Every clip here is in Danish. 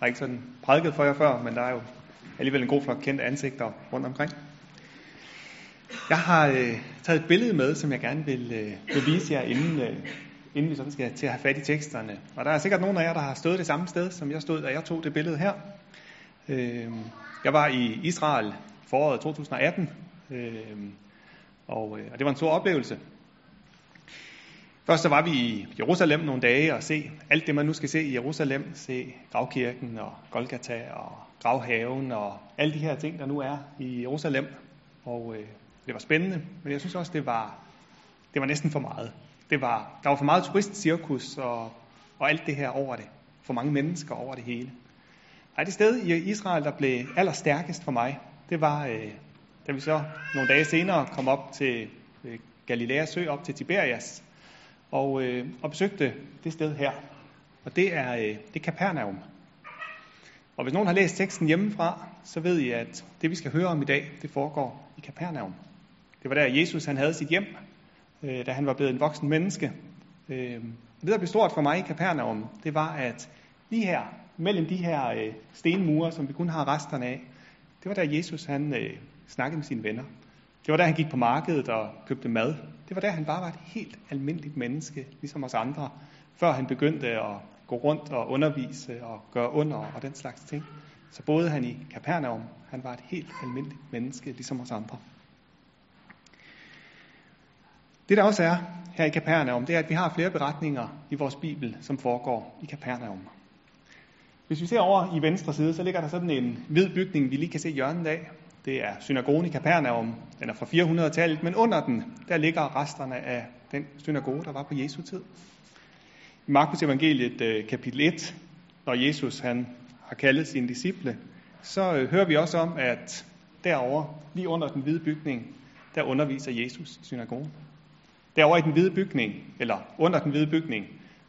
har ikke sådan prædiket for jer før, men der er jo alligevel en god flok kendte ansigter rundt omkring. Jeg har øh, taget et billede med, som jeg gerne vil, øh, vil vise jer, inden, øh, inden vi sådan skal til at have fat i teksterne. Og der er sikkert nogen af jer, der har stået det samme sted, som jeg stod, da jeg tog det billede her. Øh, jeg var i Israel foråret 2018, øh, og, øh, og det var en stor oplevelse. Først så var vi i Jerusalem nogle dage og se alt det, man nu skal se i Jerusalem. Se gravkirken og Golgata og gravhaven og alle de her ting, der nu er i Jerusalem. Og øh, det var spændende, men jeg synes også, det var, det var næsten for meget. Det var, der var for meget turistcirkus og, og alt det her over det. For mange mennesker over det hele. Nej, det sted i Israel, der blev allerstærkest for mig, det var, øh, da vi så nogle dage senere kom op til øh, Galileas sø, op til Tiberias, og, øh, og besøgte det sted her. Og det er, øh, det er Capernaum. Og hvis nogen har læst teksten hjemmefra, så ved I, at det vi skal høre om i dag, det foregår i Capernaum. Det var der, Jesus han havde sit hjem, øh, da han var blevet en voksen menneske. Øh, det, der blev stort for mig i Capernaum, det var, at lige her, mellem de her øh, stenmure, som vi kun har resterne af, det var der, Jesus han øh, snakkede med sine venner. Det var der, han gik på markedet og købte mad. Det var der, han bare var et helt almindeligt menneske, ligesom os andre, før han begyndte at gå rundt og undervise og gøre under og den slags ting. Så boede han i Capernaum. Han var et helt almindeligt menneske, ligesom os andre. Det der også er her i Capernaum, det er, at vi har flere beretninger i vores Bibel, som foregår i Capernaum. Hvis vi ser over i venstre side, så ligger der sådan en hvid bygning, vi lige kan se hjørnet af. Det er synagogen i Kapernaum. Den er fra 400-tallet, men under den, der ligger resterne af den synagoge, der var på Jesu tid. I Markus evangeliet øh, kapitel 1, når Jesus han har kaldet sine disciple, så øh, hører vi også om, at derovre, lige under den hvide bygning, der underviser Jesus i synagogen. Derovre i den hvide bygning, eller under den hvide bygning,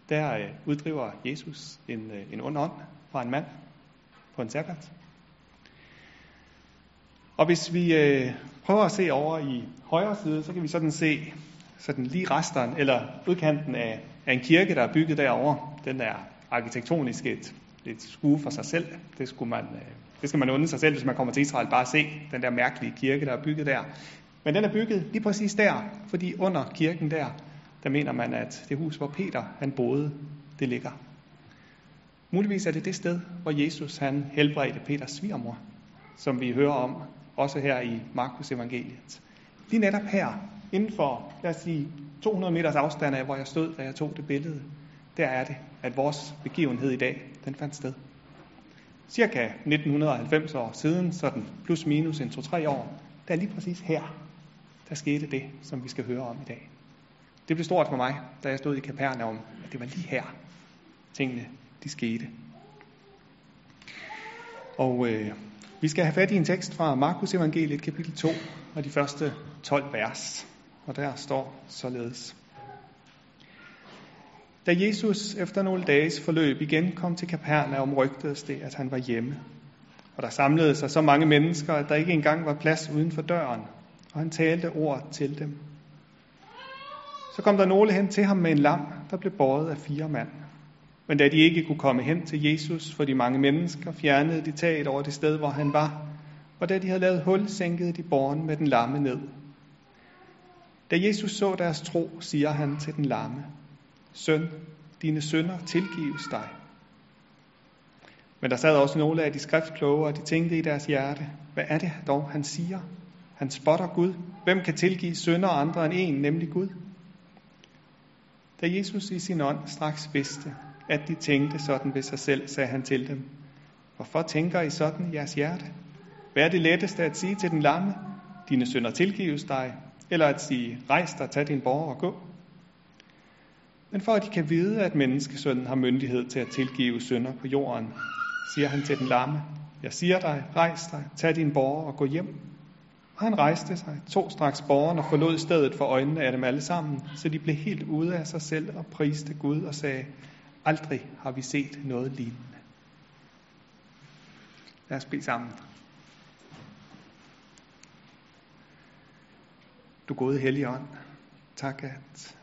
der øh, uddriver Jesus en, en ond ånd fra en mand på en sabbat. Og hvis vi øh, prøver at se over i højre side, så kan vi sådan se sådan lige resteren, eller udkanten af, af en kirke, der er bygget derovre. Den er arkitektonisk et, et skue for sig selv. Det, skulle man, øh, det skal man undre sig selv, hvis man kommer til Israel, bare se den der mærkelige kirke, der er bygget der. Men den er bygget lige præcis der, fordi under kirken der, der mener man, at det hus, hvor Peter han boede, det ligger. Muligvis er det det sted, hvor Jesus han helbredte Peters svigermor, som vi hører om også her i Markus evangeliet. Lige netop her, inden for, lad os sige, 200 meters afstand af, hvor jeg stod, da jeg tog det billede, der er det, at vores begivenhed i dag, den fandt sted. Cirka 1990 år siden, sådan plus minus en 2-3 år, der er lige præcis her, der skete det, som vi skal høre om i dag. Det blev stort for mig, da jeg stod i Kapernaum, at det var lige her, tingene de skete. Og øh, vi skal have fat i en tekst fra Markus evangeliet kapitel 2 og de første 12 vers. Og der står således. Da Jesus efter nogle dages forløb igen kom til Kapernaum, rygtedes det, at han var hjemme. Og der samlede sig så mange mennesker, at der ikke engang var plads uden for døren, og han talte ord til dem. Så kom der nogle hen til ham med en lam, der blev båret af fire mand. Men da de ikke kunne komme hen til Jesus for de mange mennesker, fjernede de taget over det sted, hvor han var. Og da de havde lavet hul, sænkede de borgen med den lamme ned. Da Jesus så deres tro, siger han til den lamme, Søn, dine sønder tilgives dig. Men der sad også nogle af de skriftkloge, og de tænkte i deres hjerte, hvad er det dog, han siger? Han spotter Gud. Hvem kan tilgive sønder andre end en, nemlig Gud? Da Jesus i sin ånd straks vidste, at de tænkte sådan ved sig selv, sagde han til dem. Hvorfor tænker I sådan i jeres hjerte? Hvad er det letteste at sige til den lamme? Dine sønder tilgives dig, eller at sige, rejs dig, tag din borger og gå? Men for at de kan vide, at menneskesønnen har myndighed til at tilgive sønder på jorden, siger han til den lamme, jeg siger dig, rejs dig, tag din borger og gå hjem. Og han rejste sig, tog straks borgeren og forlod stedet for øjnene af dem alle sammen, så de blev helt ude af sig selv og priste Gud og sagde, Aldrig har vi set noget lignende. Lad os bede sammen. Du gode hellige ånd, tak at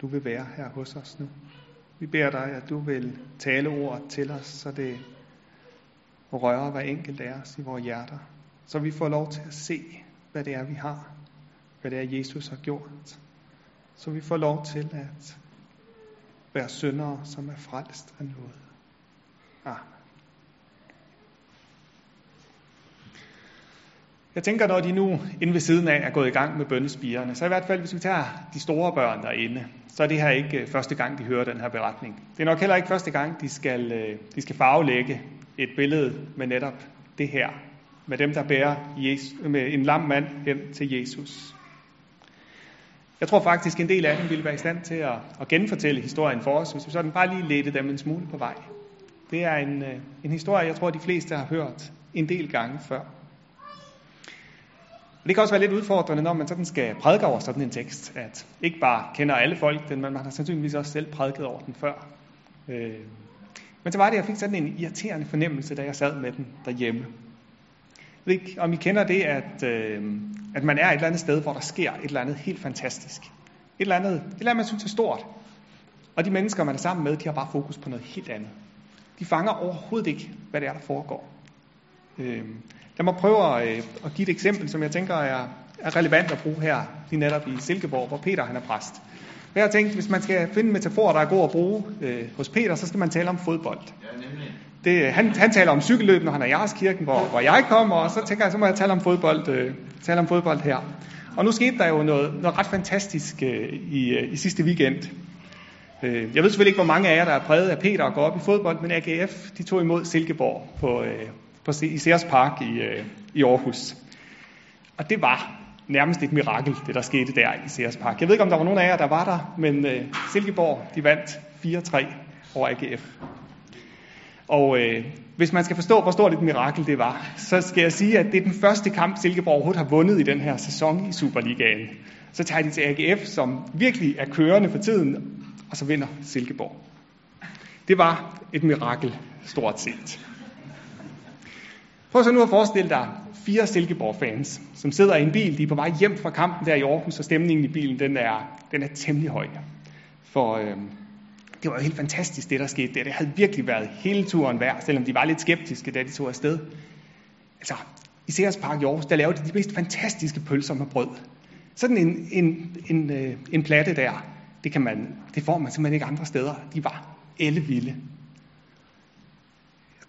du vil være her hos os nu. Vi beder dig, at du vil tale ord til os, så det rører hver enkelt af os i vores hjerter. Så vi får lov til at se, hvad det er, vi har. Hvad det er, Jesus har gjort. Så vi får lov til at være syndere, som er frelst af noget. Amen. Jeg tænker, når de nu inde ved siden af er gået i gang med bøndespirerne, så i hvert fald, hvis vi tager de store børn derinde, så er det her ikke øh, første gang, de hører den her beretning. Det er nok heller ikke første gang, de skal, øh, de skal farvelægge et billede med netop det her, med dem, der bærer Jesus, med en lam mand hen til Jesus. Jeg tror faktisk, en del af dem ville være i stand til at, at genfortælle historien for os, hvis vi sådan bare lige ledte dem en smule på vej. Det er en, øh, en historie, jeg tror, de fleste har hørt en del gange før. Det kan også være lidt udfordrende, når man sådan skal prædike over sådan en tekst, at ikke bare kender alle folk den, men man har sandsynligvis også selv prædiket over den før. Øh, men så var det, jeg fik sådan en irriterende fornemmelse, da jeg sad med den derhjemme. Ved ikke, om I kender det, at, øh, at man er et eller andet sted, hvor der sker et eller andet helt fantastisk. Et eller andet, et eller andet man synes er stort. Og de mennesker, man er sammen med, de har bare fokus på noget helt andet. De fanger overhovedet ikke, hvad det er, der foregår. Øh, Lad mig prøve at, øh, at give et eksempel, som jeg tænker er, er relevant at bruge her, lige netop i Silkeborg, hvor Peter han er præst. Jeg har tænkt, hvis man skal finde en metafor, der er god at bruge øh, hos Peter, så skal man tale om fodbold. Ja, nemlig. Det, han, han taler om cykelløb, når han er i Jarskirken, hvor, hvor jeg kommer, og så tænker jeg, så må jeg tale om fodbold, øh, tale om fodbold her. Og nu skete der jo noget, noget ret fantastisk øh, i, øh, i sidste weekend. Øh, jeg ved selvfølgelig ikke, hvor mange af jer, der er præget af Peter og går op i fodbold, men AGF de tog imod Silkeborg på, øh, på, i Sears Park i, øh, i Aarhus. Og det var nærmest et mirakel, det der skete der i Sears Park. Jeg ved ikke, om der var nogen af jer, der var der, men øh, Silkeborg, de vandt 4-3 over AGF. Og øh, hvis man skal forstå, hvor stort et mirakel det var, så skal jeg sige, at det er den første kamp, Silkeborg overhovedet har vundet i den her sæson i Superligaen. Så tager de til AGF, som virkelig er kørende for tiden, og så vinder Silkeborg. Det var et mirakel, stort set. Prøv så nu at forestille dig fire Silkeborg-fans, som sidder i en bil, de er på vej hjem fra kampen der i Aarhus, og stemningen i bilen, den er, den er temmelig høj. For øh, det var jo helt fantastisk, det der skete der. Det havde virkelig været hele turen værd, selvom de var lidt skeptiske, da de tog afsted. Altså, i Sears Park i Aarhus, der lavede de de mest fantastiske pølser med brød. Sådan en, en, en, en, en platte der, det, kan man, det får man simpelthen ikke andre steder. De var ellevilde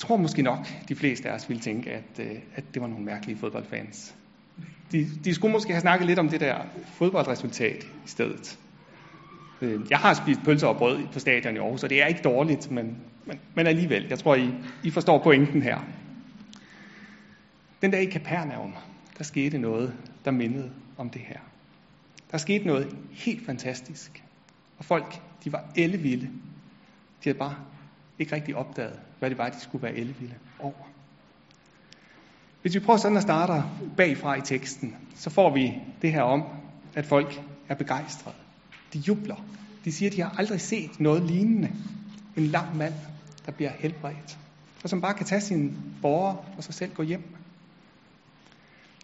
tror måske nok, de fleste af os ville tænke, at, øh, at det var nogle mærkelige fodboldfans. De, de skulle måske have snakket lidt om det der fodboldresultat i stedet. Øh, jeg har spist pølser og brød på stadion i Aarhus, og det er ikke dårligt, men, men, men alligevel, jeg tror, I, I forstår pointen her. Den dag i Kapernaum, der skete noget, der mindede om det her. Der skete noget helt fantastisk. Og folk, de var ellevilde. De havde bare ikke rigtig opdaget, hvad det var, de skulle være ellevilde over. Hvis vi prøver sådan at starte bagfra i teksten, så får vi det her om, at folk er begejstrede. De jubler. De siger, at de har aldrig set noget lignende. En lam mand, der bliver helbredt. Og som bare kan tage sine borgere og sig selv gå hjem.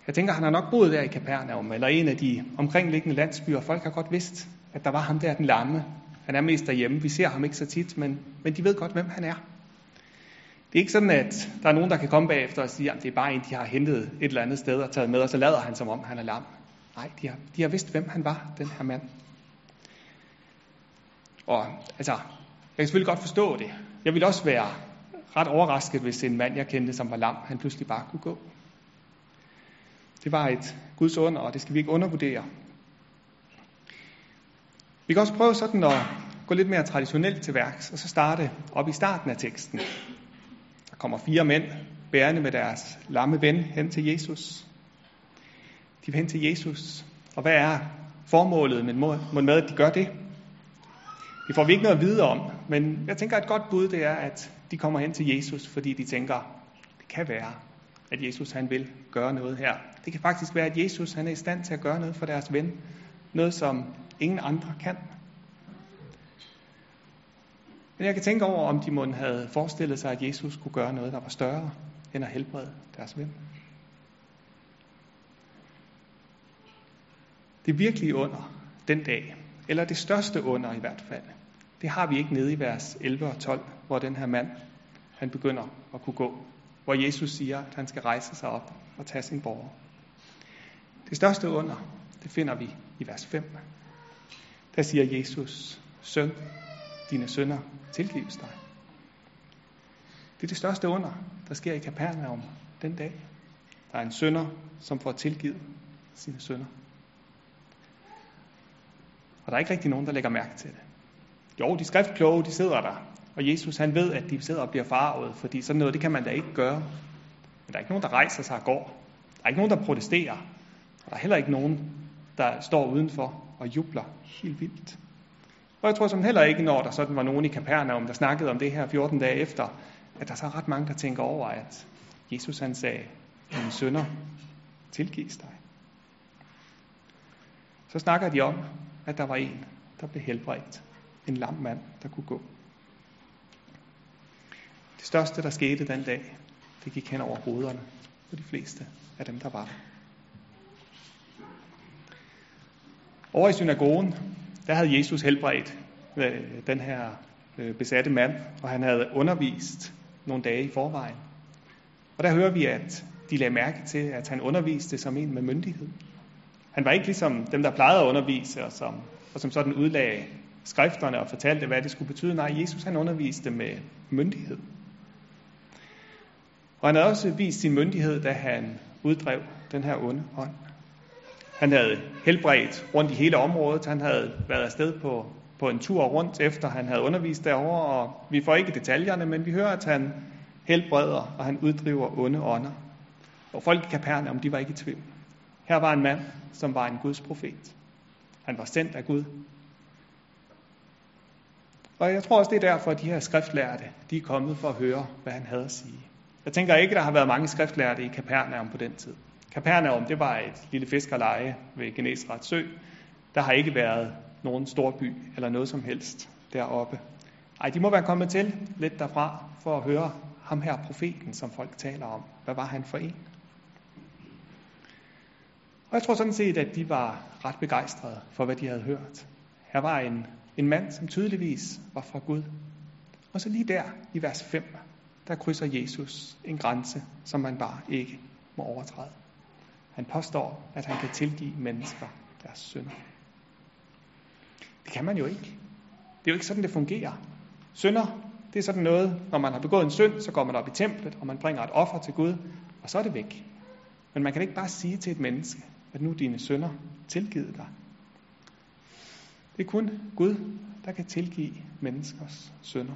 Jeg tænker, han har nok boet der i Kapernaum, eller en af de omkringliggende landsbyer. Folk har godt vidst, at der var ham der, den lamme. Han er mest derhjemme. Vi ser ham ikke så tit, men, men de ved godt, hvem han er. Det er ikke sådan, at der er nogen, der kan komme bagefter og sige, at det er bare en, de har hentet et eller andet sted og taget med, og så lader han som om, han er lam. Nej, de har, de har vidst, hvem han var, den her mand. Og altså, jeg kan selvfølgelig godt forstå det. Jeg ville også være ret overrasket, hvis en mand, jeg kendte, som var lam, han pludselig bare kunne gå. Det var et Guds under, og det skal vi ikke undervurdere. Vi kan også prøve sådan at gå lidt mere traditionelt til værks, og så starte op i starten af teksten. Der kommer fire mænd, bærende med deres lamme ven, hen til Jesus. De vil hen til Jesus. Og hvad er formålet med, med at de gør det? Det får vi ikke noget at vide om, men jeg tænker, at et godt bud det er, at de kommer hen til Jesus, fordi de tænker, det kan være, at Jesus han vil gøre noget her. Det kan faktisk være, at Jesus han er i stand til at gøre noget for deres ven. Noget, som ingen andre kan. Men jeg kan tænke over, om de måtte havde forestillet sig, at Jesus kunne gøre noget, der var større end at helbrede deres ven. Det virkelige under den dag, eller det største under i hvert fald, det har vi ikke nede i vers 11 og 12, hvor den her mand, han begynder at kunne gå. Hvor Jesus siger, at han skal rejse sig op og tage sin borger. Det største under, det finder vi i vers 5. Der siger Jesus, søn, dine sønner tilgives dig. Det er det største under, der sker i Kapernaum den dag. Der er en sønder, som får tilgivet sine sønner. Og der er ikke rigtig nogen, der lægger mærke til det. Jo, de skriftkloge, de sidder der. Og Jesus, han ved, at de sidder og bliver farvet, fordi sådan noget, det kan man da ikke gøre. Men der er ikke nogen, der rejser sig og går. Der er ikke nogen, der protesterer. Og der er heller ikke nogen, der står udenfor og jubler helt vildt. Og jeg tror som heller ikke, når der sådan var nogen i Kapernaum, der snakkede om det her 14 dage efter, at der så er ret mange, der tænker over, at Jesus han sagde, dine sønner tilgives dig. Så snakker de om, at der var en, der blev helbredt. En lam mand, der kunne gå. Det største, der skete den dag, det gik hen over hovederne på de fleste af dem, der var der. Over i synagogen, der havde Jesus helbredt øh, den her øh, besatte mand, og han havde undervist nogle dage i forvejen. Og der hører vi, at de lagde mærke til, at han underviste som en med myndighed. Han var ikke ligesom dem, der plejede at undervise, og som, og som sådan udlagde skrifterne og fortalte, hvad det skulle betyde. Nej, Jesus han underviste med myndighed. Og han havde også vist sin myndighed, da han uddrev den her onde ånd. Han havde helbredt rundt i hele området. Han havde været afsted på, på en tur rundt, efter han havde undervist derovre. Og vi får ikke detaljerne, men vi hører, at han helbreder, og han uddriver onde ånder. Og folk i Kapernaum, de var ikke i tvivl. Her var en mand, som var en Guds profet. Han var sendt af Gud. Og jeg tror også, det er derfor, at de her skriftlærte, de er kommet for at høre, hvad han havde at sige. Jeg tænker ikke, der har været mange skriftlærte i Kapernaum på den tid. Kapernaum, det var et lille fiskerleje ved Genesret sø. Der har ikke været nogen stor by eller noget som helst deroppe. Ej, de må være kommet til lidt derfra for at høre ham her profeten, som folk taler om. Hvad var han for en? Og jeg tror sådan set, at de var ret begejstrede for, hvad de havde hørt. Her var en, en mand, som tydeligvis var fra Gud. Og så lige der i vers 5, der krydser Jesus en grænse, som man bare ikke må overtræde. Han påstår, at han kan tilgive mennesker deres synder. Det kan man jo ikke. Det er jo ikke sådan, det fungerer. Synder, det er sådan noget, når man har begået en synd, så går man op i templet, og man bringer et offer til Gud, og så er det væk. Men man kan ikke bare sige til et menneske, at nu dine synder tilgivet dig. Det er kun Gud, der kan tilgive menneskers sønder.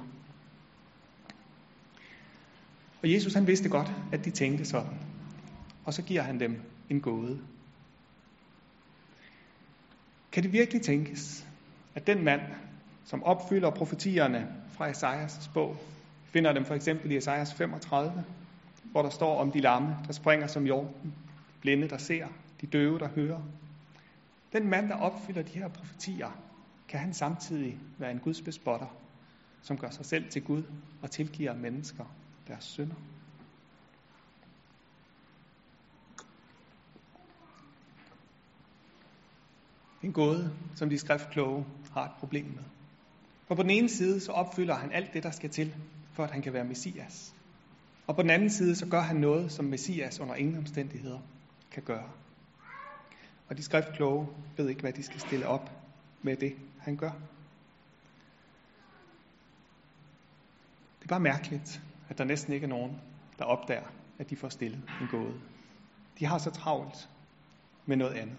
Og Jesus han vidste godt, at de tænkte sådan. Og så giver han dem en gåde. Kan det virkelig tænkes, at den mand, som opfylder profetierne fra Esajas bog, finder dem for eksempel i Esajas 35, hvor der står om de lamme, der springer som jorden, blinde, der ser, de døve, der hører. Den mand, der opfylder de her profetier, kan han samtidig være en Guds bespotter, som gør sig selv til Gud og tilgiver mennesker deres synder. En gåde, som de skriftkloge har et problem med. For på den ene side, så opfylder han alt det, der skal til, for at han kan være Messias. Og på den anden side, så gør han noget, som Messias under ingen omstændigheder kan gøre. Og de skriftkloge ved ikke, hvad de skal stille op med det, han gør. Det er bare mærkeligt, at der næsten ikke er nogen, der opdager, at de får stillet en gåde. De har så travlt med noget andet.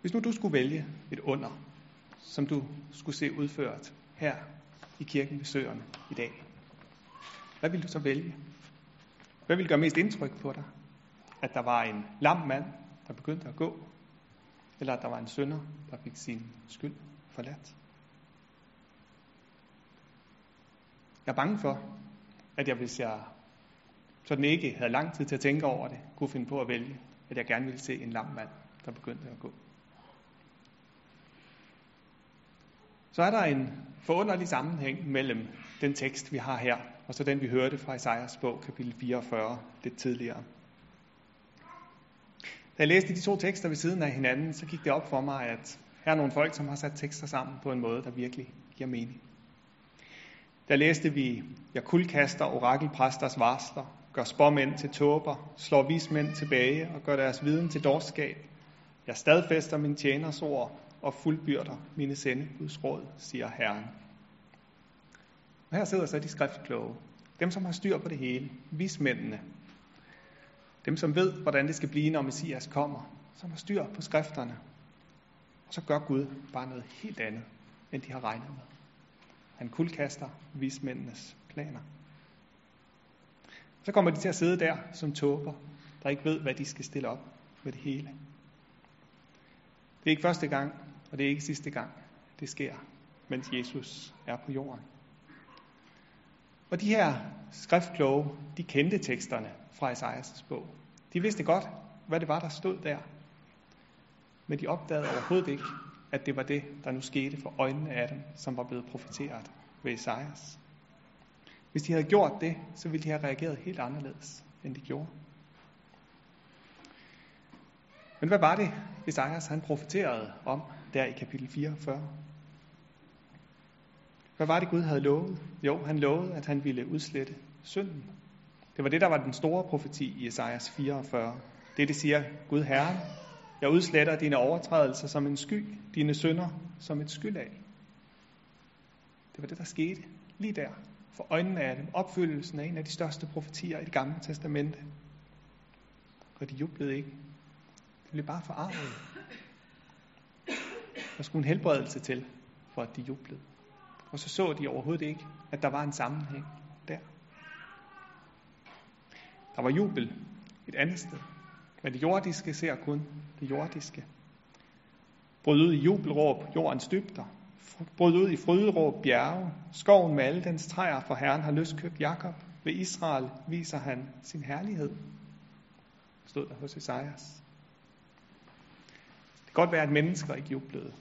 Hvis nu du skulle vælge et under, som du skulle se udført her i kirken ved Søerne i dag, hvad ville du så vælge? Hvad vil gøre mest indtryk på dig? At der var en lam mand, der begyndte at gå, eller at der var en sønder, der fik sin skyld forladt? Jeg er bange for, at jeg, hvis jeg sådan ikke havde lang tid til at tænke over det, kunne finde på at vælge, at jeg gerne ville se en lam mand, der begyndte at gå. Så er der en forunderlig sammenhæng mellem den tekst, vi har her, og så den, vi hørte fra Isaias bog, kapitel 44, lidt tidligere. Da jeg læste de to tekster ved siden af hinanden, så gik det op for mig, at Her er nogle folk, som har sat tekster sammen på en måde, der virkelig giver mening. Der læste vi, jeg kuldkaster orakelpræsters varsler, gør spåmænd til tåber, slår vismænd tilbage og gør deres viden til dårskab. Jeg stadfæster min tjeners ord og fuldbyrder mine sendebuds råd, siger Herren. Og her sidder så de skriftkloge. Dem, som har styr på det hele. Vismændene. Dem, som ved, hvordan det skal blive, når Messias kommer. Som har styr på skrifterne. Og så gør Gud bare noget helt andet, end de har regnet med. Han kuldkaster vismændenes planer. Så kommer de til at sidde der som tåber, der ikke ved, hvad de skal stille op med det hele. Det er ikke første gang, og det er ikke sidste gang, det sker, mens Jesus er på jorden. Og de her skriftkloge, de kendte teksterne fra Esajas bog. De vidste godt, hvad det var, der stod der. Men de opdagede overhovedet ikke, at det var det, der nu skete for øjnene af dem, som var blevet profeteret ved Esajas. Hvis de havde gjort det, så ville de have reageret helt anderledes, end de gjorde. Men hvad var det, Esajas han profeterede om der i kapitel 44? Hvad var det, Gud havde lovet? Jo, han lovede, at han ville udslette synden. Det var det, der var den store profeti i Esajas 44. Det, det siger Gud Herren. Jeg udsletter dine overtrædelser som en sky, dine synder som et skyld. Det var det, der skete lige der, for øjnene af dem, opfyldelsen af en af de største profetier i det gamle testamente. Og de jublede ikke. De blev bare forarvet. Der skulle en helbredelse til, for at de jublede. Og så så de overhovedet ikke, at der var en sammenhæng der. Der var jubel et andet sted. Men det jordiske ser kun det jordiske. Brød ud i jubelråb, jordens dybder. Brød ud i fryderåb, bjerge. Skoven med alle dens træer, for Herren har løskøbt Jakob. Ved Israel viser han sin herlighed. Stod der hos Esajas. Det kan godt være, at mennesker ikke jublede.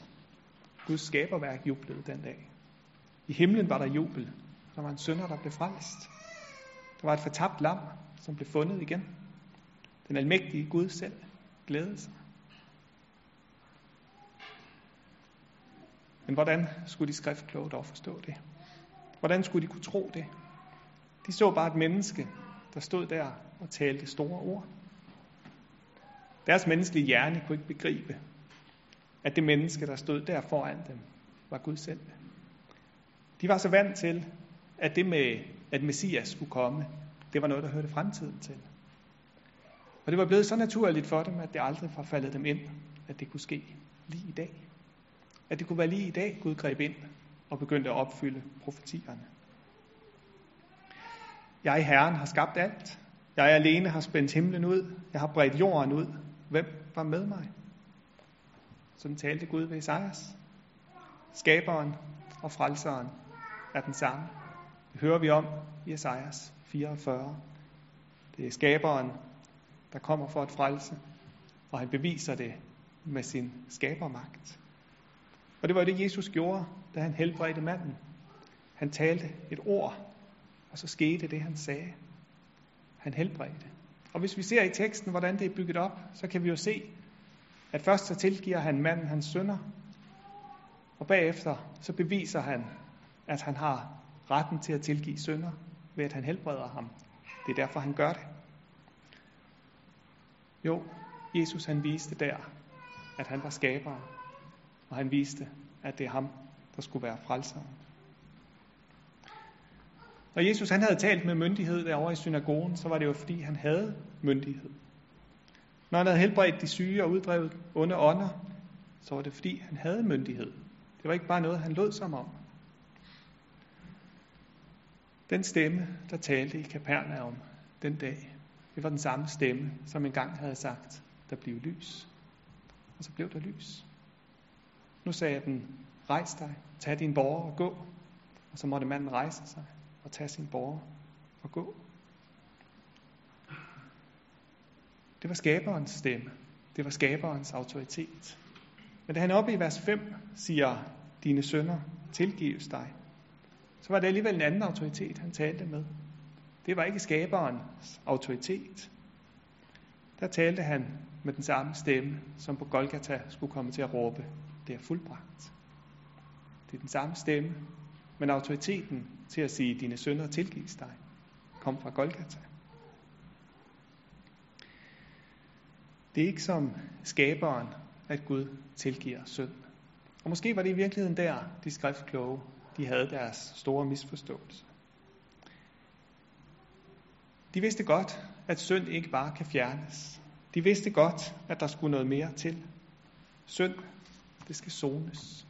Guds skaberværk jublede den dag. I himlen var der jubel. Der var en sønder, der blev frelst. Der var et fortabt lam, som blev fundet igen. Den almægtige Gud selv glædede sig. Men hvordan skulle de skriftkloge dog forstå det? Hvordan skulle de kunne tro det? De så bare et menneske, der stod der og talte store ord. Deres menneskelige hjerne kunne ikke begribe, at det menneske, der stod der foran dem, var Gud selv. De var så vant til, at det med, at Messias skulle komme, det var noget, der hørte fremtiden til. Og det var blevet så naturligt for dem, at det aldrig var faldet dem ind, at det kunne ske lige i dag. At det kunne være lige i dag, Gud greb ind og begyndte at opfylde profetierne. Jeg, Herren, har skabt alt. Jeg alene har spændt himlen ud. Jeg har bredt jorden ud. Hvem var med mig? Sådan talte Gud ved Isaias, Skaberen og frelseren er den samme. Det hører vi om i Esajas 44. Det er skaberen, der kommer for at frelse, og han beviser det med sin skabermagt. Og det var det, Jesus gjorde, da han helbredte manden. Han talte et ord, og så skete det, han sagde. Han helbredte. Og hvis vi ser i teksten, hvordan det er bygget op, så kan vi jo se, at først så tilgiver han manden hans sønder, og bagefter så beviser han, at han har retten til at tilgive sønder, ved at han helbreder ham. Det er derfor, han gør det. Jo, Jesus han viste der, at han var skaberen, og han viste, at det er ham, der skulle være frelseren. Når Jesus han havde talt med myndighed derovre i synagogen, så var det jo fordi, han havde myndighed. Når han havde helbredt de syge og uddrevet onde ånder, så var det fordi, han havde myndighed. Det var ikke bare noget, han lod som om. Den stemme, der talte i Kapernaum den dag, det var den samme stemme, som engang havde sagt, der blev lys. Og så blev der lys. Nu sagde den, rejs dig, tag din borger og gå. Og så måtte manden rejse sig og tage sin borger og gå. Det var skaberens stemme. Det var skaberens autoritet. Men da han oppe i vers 5 siger, dine sønner tilgives dig, så var det alligevel en anden autoritet, han talte med. Det var ikke skaberens autoritet. Der talte han med den samme stemme, som på Golgata skulle komme til at råbe, det er fuldbragt. Det er den samme stemme, men autoriteten til at sige, dine sønner tilgives dig, kom fra Golgata. Det er ikke som skaberen, at Gud tilgiver synd. Og måske var det i virkeligheden der, de skriftkloge, de havde deres store misforståelse. De vidste godt, at synd ikke bare kan fjernes. De vidste godt, at der skulle noget mere til. Synd, det skal sones.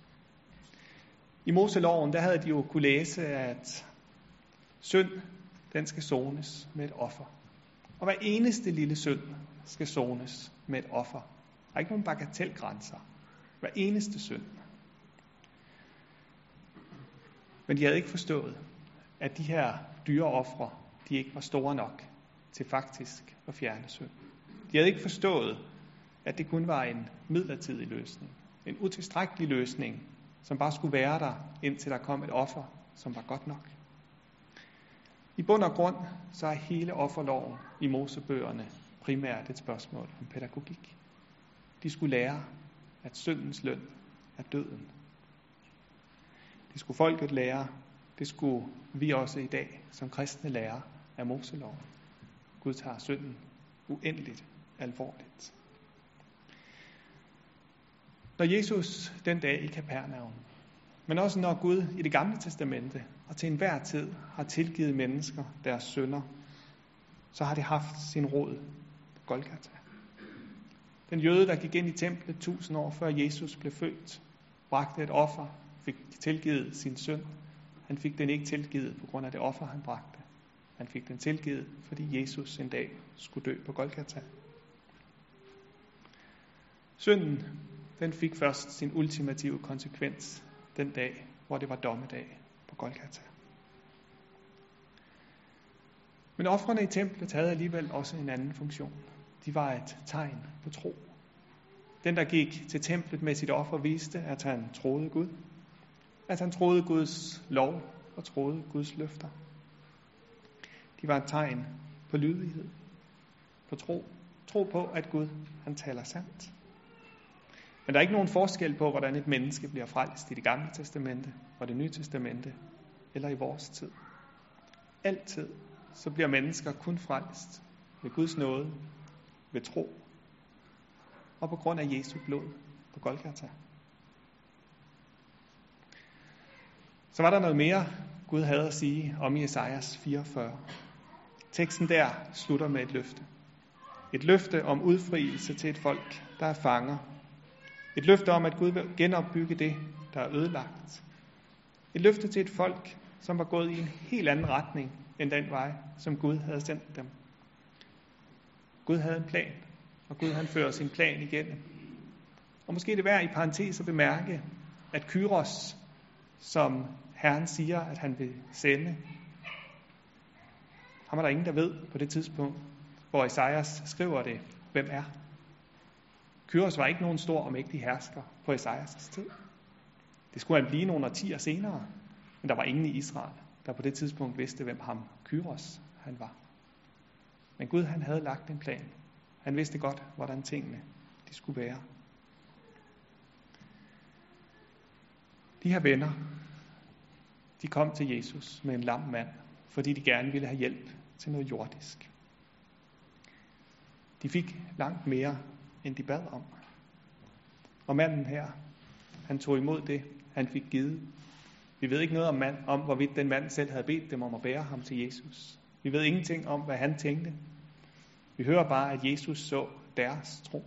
I Moseloven, der havde de jo kunne læse, at synd, den skal sones med et offer. Og hver eneste lille synd skal sones med et offer. Der er ikke nogen bagatelgrænser. Hver eneste synd. Men de havde ikke forstået, at de her dyre ofre, de ikke var store nok til faktisk at fjerne synd. De havde ikke forstået, at det kun var en midlertidig løsning. En utilstrækkelig løsning, som bare skulle være der, indtil der kom et offer, som var godt nok. I bund og grund, så er hele offerloven i Mosebøgerne primært et spørgsmål om pædagogik. De skulle lære, at syndens løn er døden. Det skulle folket lære. Det skulle vi også i dag som kristne lære af Moseloven. Gud tager synden uendeligt alvorligt. Når Jesus den dag i Kapernaum, men også når Gud i det gamle testamente og til enhver tid har tilgivet mennesker deres synder, så har det haft sin rod på Golgata. Den jøde, der gik ind i templet tusind år før Jesus blev født, bragte et offer, fik tilgivet sin synd. Han fik den ikke tilgivet på grund af det offer, han bragte. Han fik den tilgivet, fordi Jesus en dag skulle dø på Golgata. Synden, den fik først sin ultimative konsekvens den dag, hvor det var dommedag på Golgata. Men offrene i templet havde alligevel også en anden funktion. De var et tegn på tro. Den, der gik til templet med sit offer, viste, at han troede Gud. At han troede Guds lov og troede Guds løfter. De var et tegn på lydighed, på tro. Tro på, at Gud, han taler sandt. Men der er ikke nogen forskel på, hvordan et menneske bliver frelst i det gamle testamente og det nye testamente, eller i vores tid. Altid så bliver mennesker kun frelst ved Guds nåde, ved tro og på grund af Jesu blod på Golgata. Så var der noget mere, Gud havde at sige om i Esajas 44. Teksten der slutter med et løfte. Et løfte om udfrielse til et folk, der er fanger. Et løfte om, at Gud vil genopbygge det, der er ødelagt. Et løfte til et folk, som var gået i en helt anden retning end den vej, som Gud havde sendt dem. Gud havde en plan, og Gud han fører sin plan igennem. Og måske det værd i parentes at bemærke, at Kyros, som Herren siger, at han vil sende, ham er der ingen, der ved på det tidspunkt, hvor Esajas skriver det, hvem er. Kyros var ikke nogen stor og mægtig hersker på Esajas tid. Det skulle han blive nogle årtier senere, men der var ingen i Israel, der på det tidspunkt vidste, hvem ham Kyros han var. Men Gud han havde lagt en plan. Han vidste godt, hvordan tingene de skulle være. De her venner, de kom til Jesus med en lam mand, fordi de gerne ville have hjælp til noget jordisk. De fik langt mere, end de bad om. Og manden her, han tog imod det, han fik givet. Vi ved ikke noget om, mand, om hvorvidt den mand selv havde bedt dem om at bære ham til Jesus. Vi ved ingenting om, hvad han tænkte. Vi hører bare, at Jesus så deres tro.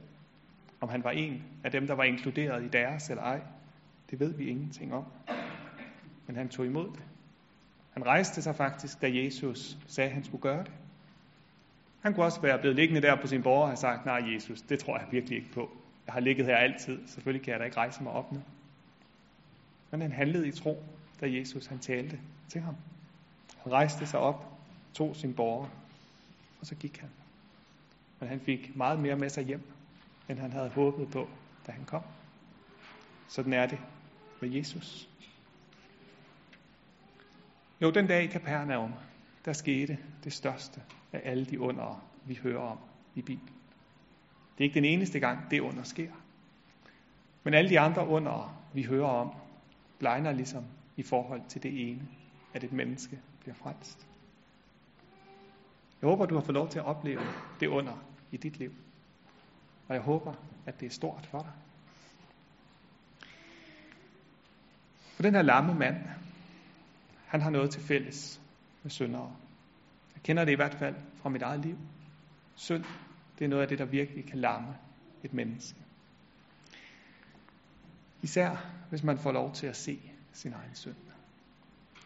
Om han var en af dem, der var inkluderet i deres eller ej, det ved vi ingenting om. Men han tog imod det. Han rejste sig faktisk, da Jesus sagde, at han skulle gøre det. Han kunne også være blevet liggende der på sin borger og have sagt, nej Jesus, det tror jeg virkelig ikke på. Jeg har ligget her altid, selvfølgelig kan jeg da ikke rejse mig op nu. Men han handlede i tro, da Jesus han talte til ham. Han rejste sig op, tog sin borger, og så gik han. Men han fik meget mere med sig hjem, end han havde håbet på, da han kom. Sådan er det med Jesus. Jo, den dag i Kapernaum, der skete det største af alle de under, vi hører om i Bibelen. Det er ikke den eneste gang, det under sker. Men alle de andre under, vi hører om, blegner ligesom i forhold til det ene, at et menneske bliver frelst. Jeg håber, du har fået lov til at opleve det under i dit liv. Og jeg håber, at det er stort for dig. For den her lamme mand, han har noget til fælles med syndere. Jeg kender det i hvert fald fra mit eget liv. Synd, det er noget af det, der virkelig kan lamme et menneske. Især hvis man får lov til at se sin egen synd.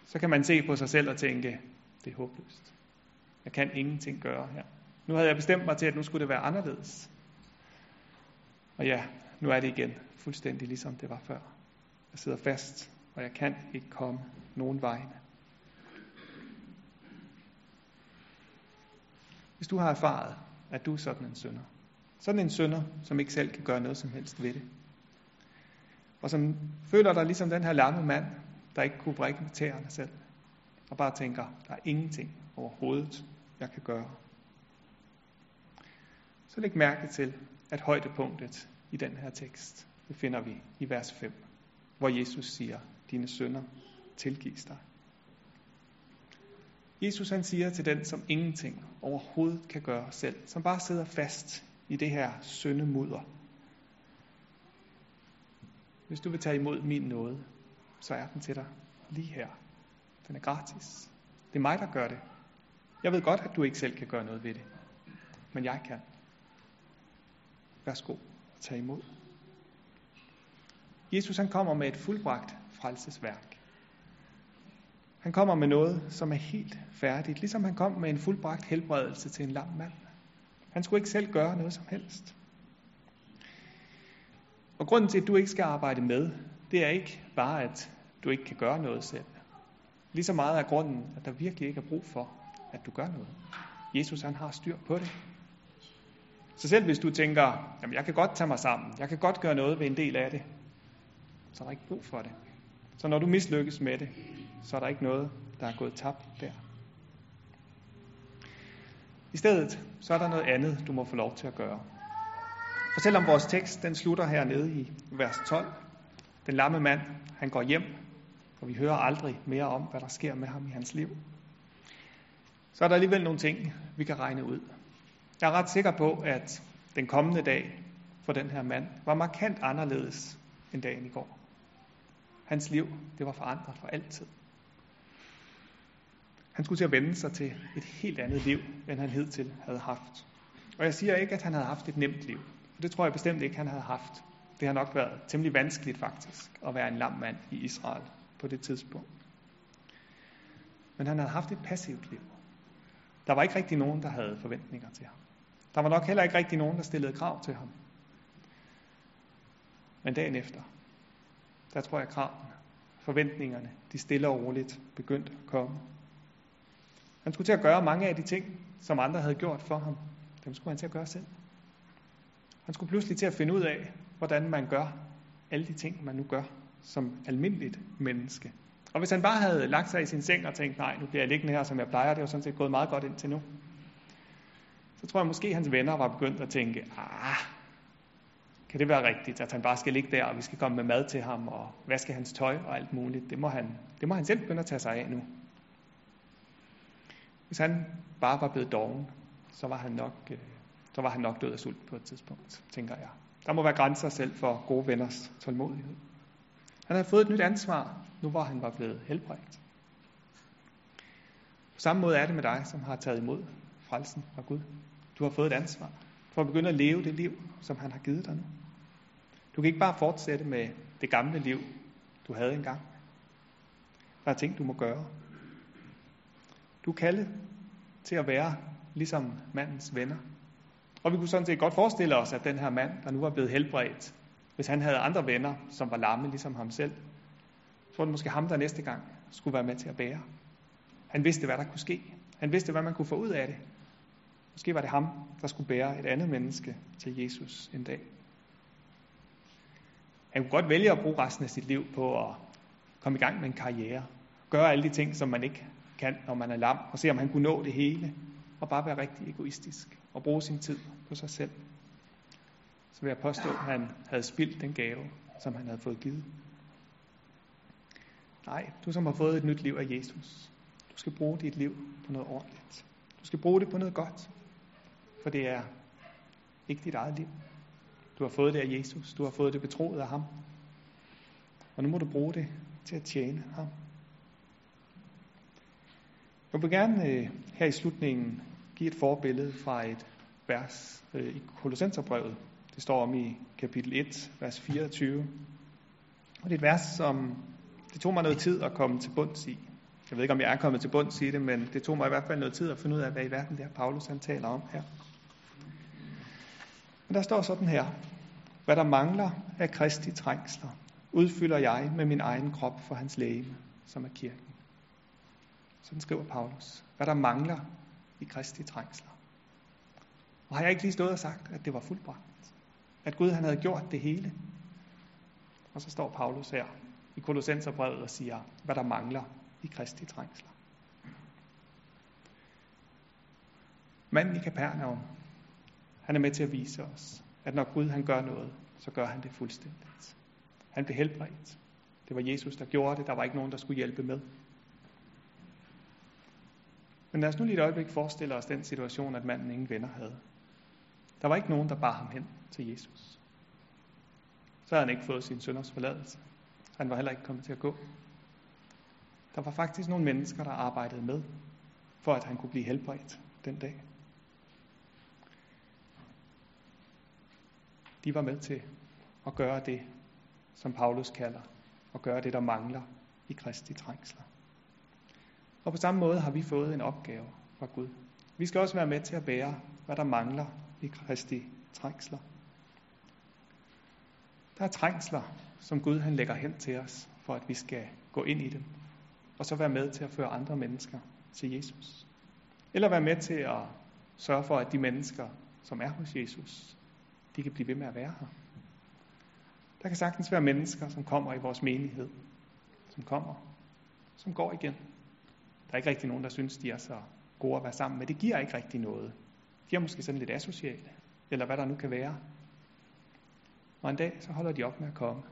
Så kan man se på sig selv og tænke, det er håbløst. Jeg kan ingenting gøre her. Nu havde jeg bestemt mig til, at nu skulle det være anderledes. Og ja, nu er det igen fuldstændig ligesom det var før. Jeg sidder fast, og jeg kan ikke komme nogen vegne. Hvis du har erfaret, at du er sådan en synder, sådan en synder, som ikke selv kan gøre noget som helst ved det, og som føler dig ligesom den her lamme mand, der ikke kunne brække med tæerne selv, og bare tænker, der er ingenting overhovedet, jeg kan gøre. Så læg mærke til, at højdepunktet i den her tekst, det finder vi i vers 5, hvor Jesus siger, dine sønder tilgives dig. Jesus han siger til den, som ingenting overhovedet kan gøre selv, som bare sidder fast i det her syndemudder. Hvis du vil tage imod min nåde, så er den til dig lige her. Den er gratis. Det er mig, der gør det. Jeg ved godt, at du ikke selv kan gøre noget ved det. Men jeg kan. Værsgo og tag imod. Jesus han kommer med et fuldbragt frelsesværk. Han kommer med noget, som er helt færdigt, ligesom han kom med en fuldbragt helbredelse til en lam mand. Han skulle ikke selv gøre noget som helst. Og grunden til, at du ikke skal arbejde med, det er ikke bare, at du ikke kan gøre noget selv. Lige så meget er grunden, at der virkelig ikke er brug for, at du gør noget. Jesus han har styr på det. Så selv hvis du tænker, jamen jeg kan godt tage mig sammen, jeg kan godt gøre noget ved en del af det, så er der ikke brug for det. Så når du mislykkes med det, så er der ikke noget, der er gået tabt der. I stedet, så er der noget andet, du må få lov til at gøre. For selvom vores tekst, den slutter hernede i vers 12, den lamme mand, han går hjem, og vi hører aldrig mere om, hvad der sker med ham i hans liv, så er der alligevel nogle ting, vi kan regne ud. Jeg er ret sikker på, at den kommende dag for den her mand var markant anderledes end dagen i går. Hans liv, det var forandret for altid. Han skulle til at vende sig til et helt andet liv, end han hidtil havde haft. Og jeg siger ikke, at han havde haft et nemt liv. For det tror jeg bestemt ikke, han havde haft. Det har nok været temmelig vanskeligt faktisk, at være en lam mand i Israel på det tidspunkt. Men han havde haft et passivt liv. Der var ikke rigtig nogen, der havde forventninger til ham. Der var nok heller ikke rigtig nogen, der stillede krav til ham. Men dagen efter, der tror jeg, kravene, forventningerne, de stille og roligt begyndte at komme. Han skulle til at gøre mange af de ting, som andre havde gjort for ham. Dem skulle han til at gøre selv. Han skulle pludselig til at finde ud af, hvordan man gør alle de ting, man nu gør som almindeligt menneske. Og hvis han bare havde lagt sig i sin seng og tænkt, nej, nu bliver jeg liggende her, som jeg plejer, det er jo sådan set gået meget godt indtil nu. Så tror jeg måske, at hans venner var begyndt at tænke, ah, kan det være rigtigt, at han bare skal ligge der, og vi skal komme med mad til ham, og vaske hans tøj og alt muligt. Det må han, det må han selv begynde at tage sig af nu. Hvis han bare var blevet doven, så var han nok, øh, så var han nok død af sult på et tidspunkt, tænker jeg. Der må være grænser selv for gode venners tålmodighed. Han havde fået et nyt ansvar, nu hvor han var blevet helbredt. På samme måde er det med dig, som har taget imod frelsen fra Gud. Du har fået et ansvar for at begynde at leve det liv, som han har givet dig nu. Du kan ikke bare fortsætte med det gamle liv, du havde engang. Der er ting, du må gøre. Du er kaldet til at være ligesom mandens venner. Og vi kunne sådan set godt forestille os, at den her mand, der nu var blevet helbredt, hvis han havde andre venner, som var lamme ligesom ham selv, så var det måske ham, der næste gang skulle være med til at bære. Han vidste, hvad der kunne ske. Han vidste, hvad man kunne få ud af det. Måske var det ham, der skulle bære et andet menneske til Jesus en dag. Man kunne godt vælge at bruge resten af sit liv på at komme i gang med en karriere. Gøre alle de ting, som man ikke kan, når man er lam. Og se, om han kunne nå det hele. Og bare være rigtig egoistisk. Og bruge sin tid på sig selv. Så vil jeg påstå, at han havde spildt den gave, som han havde fået givet. Nej, du som har fået et nyt liv af Jesus. Du skal bruge dit liv på noget ordentligt. Du skal bruge det på noget godt. For det er ikke dit eget liv. Du har fået det af Jesus. Du har fået det betroet af ham. Og nu må du bruge det til at tjene ham. Jeg vil gerne øh, her i slutningen give et forbillede fra et vers øh, i Kolossenserbrevet. Det står om i kapitel 1, vers 24. Og det er et vers, som det tog mig noget tid at komme til bunds i. Jeg ved ikke, om jeg er kommet til bunds i det, men det tog mig i hvert fald noget tid at finde ud af, hvad i verden det er, Paulus han taler om her. Men der står sådan her. Hvad der mangler af Kristi trængsler, udfylder jeg med min egen krop for hans lægeme, som er kirken. Sådan skriver Paulus. Hvad der mangler i Kristi trængsler. Og har jeg ikke lige stået og sagt, at det var fuldbragt? At Gud han havde gjort det hele? Og så står Paulus her i Kolossenserbrevet og siger, hvad der mangler i Kristi trængsler. Manden i Kapernaum, han er med til at vise os, at når Gud han gør noget, så gør han det fuldstændigt. Han blev helbredt. Det var Jesus, der gjorde det. Der var ikke nogen, der skulle hjælpe med. Men lad os nu lige et øjeblik forestille os den situation, at manden ingen venner havde. Der var ikke nogen, der bar ham hen til Jesus. Så havde han ikke fået sin sønders forladelse. Han var heller ikke kommet til at gå. Der var faktisk nogle mennesker, der arbejdede med, for at han kunne blive helbredt den dag. De var med til at gøre det, som Paulus kalder, at gøre det, der mangler i Kristi trængsler. Og på samme måde har vi fået en opgave fra Gud. Vi skal også være med til at bære, hvad der mangler i Kristi trængsler. Der er trængsler, som Gud han lægger hen til os, for at vi skal gå ind i dem, og så være med til at føre andre mennesker til Jesus. Eller være med til at sørge for, at de mennesker, som er hos Jesus, de kan blive ved med at være her. Der kan sagtens være mennesker, som kommer i vores menighed, som kommer, som går igen. Der er ikke rigtig nogen, der synes, de er så gode at være sammen med. Det giver ikke rigtig noget. De er måske sådan lidt asociale, eller hvad der nu kan være. Og en dag, så holder de op med at komme.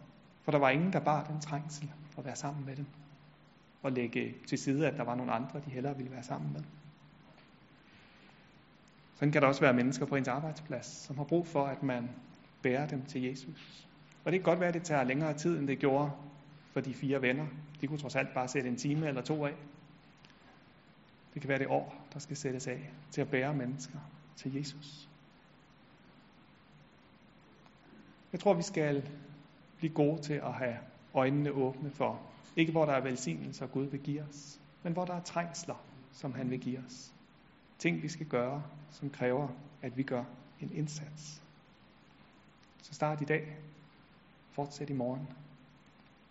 For der var ingen, der bar den trængsel at være sammen med dem. Og lægge til side, at der var nogle andre, de hellere ville være sammen med. Sådan kan der også være mennesker på ens arbejdsplads, som har brug for, at man bærer dem til Jesus. Og det kan godt være, at det tager længere tid, end det gjorde for de fire venner. De kunne trods alt bare sætte en time eller to af. Det kan være det år, der skal sættes af til at bære mennesker til Jesus. Jeg tror, vi skal blive gode til at have øjnene åbne for, ikke hvor der er velsignelser, Gud vil give os, men hvor der er trængsler, som han vil give os. Ting, vi skal gøre, som kræver, at vi gør en indsats. Så start i dag. Fortsæt i morgen.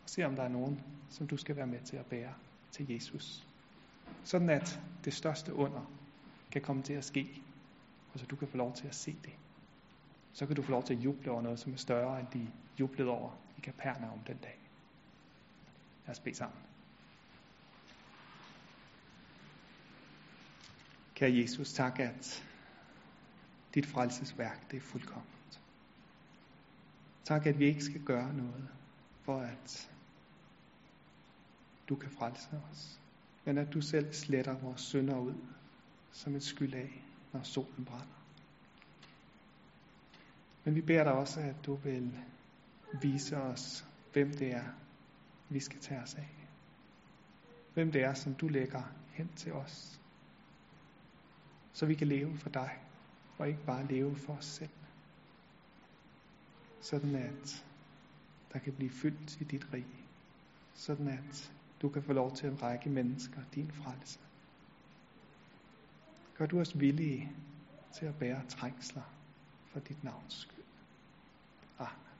Og se, om der er nogen, som du skal være med til at bære til Jesus. Sådan at det største under kan komme til at ske, og så du kan få lov til at se det. Så kan du få lov til at juble over noget, som er større, end de jublede over i Kapernaum den dag. Lad os bede sammen. Kære Jesus, tak, at dit frelsesværk, det er fuldkommet. Tak, at vi ikke skal gøre noget, for at du kan frelse os men at du selv sletter vores synder ud som et skyld af, når solen brænder. Men vi beder dig også, at du vil vise os, hvem det er, vi skal tage os af. Hvem det er, som du lægger hen til os. Så vi kan leve for dig, og ikke bare leve for os selv. Sådan at der kan blive fyldt i dit rige. Sådan at du kan få lov til at række mennesker din frelse. Gør du os villige til at bære trængsler for dit navns skyld.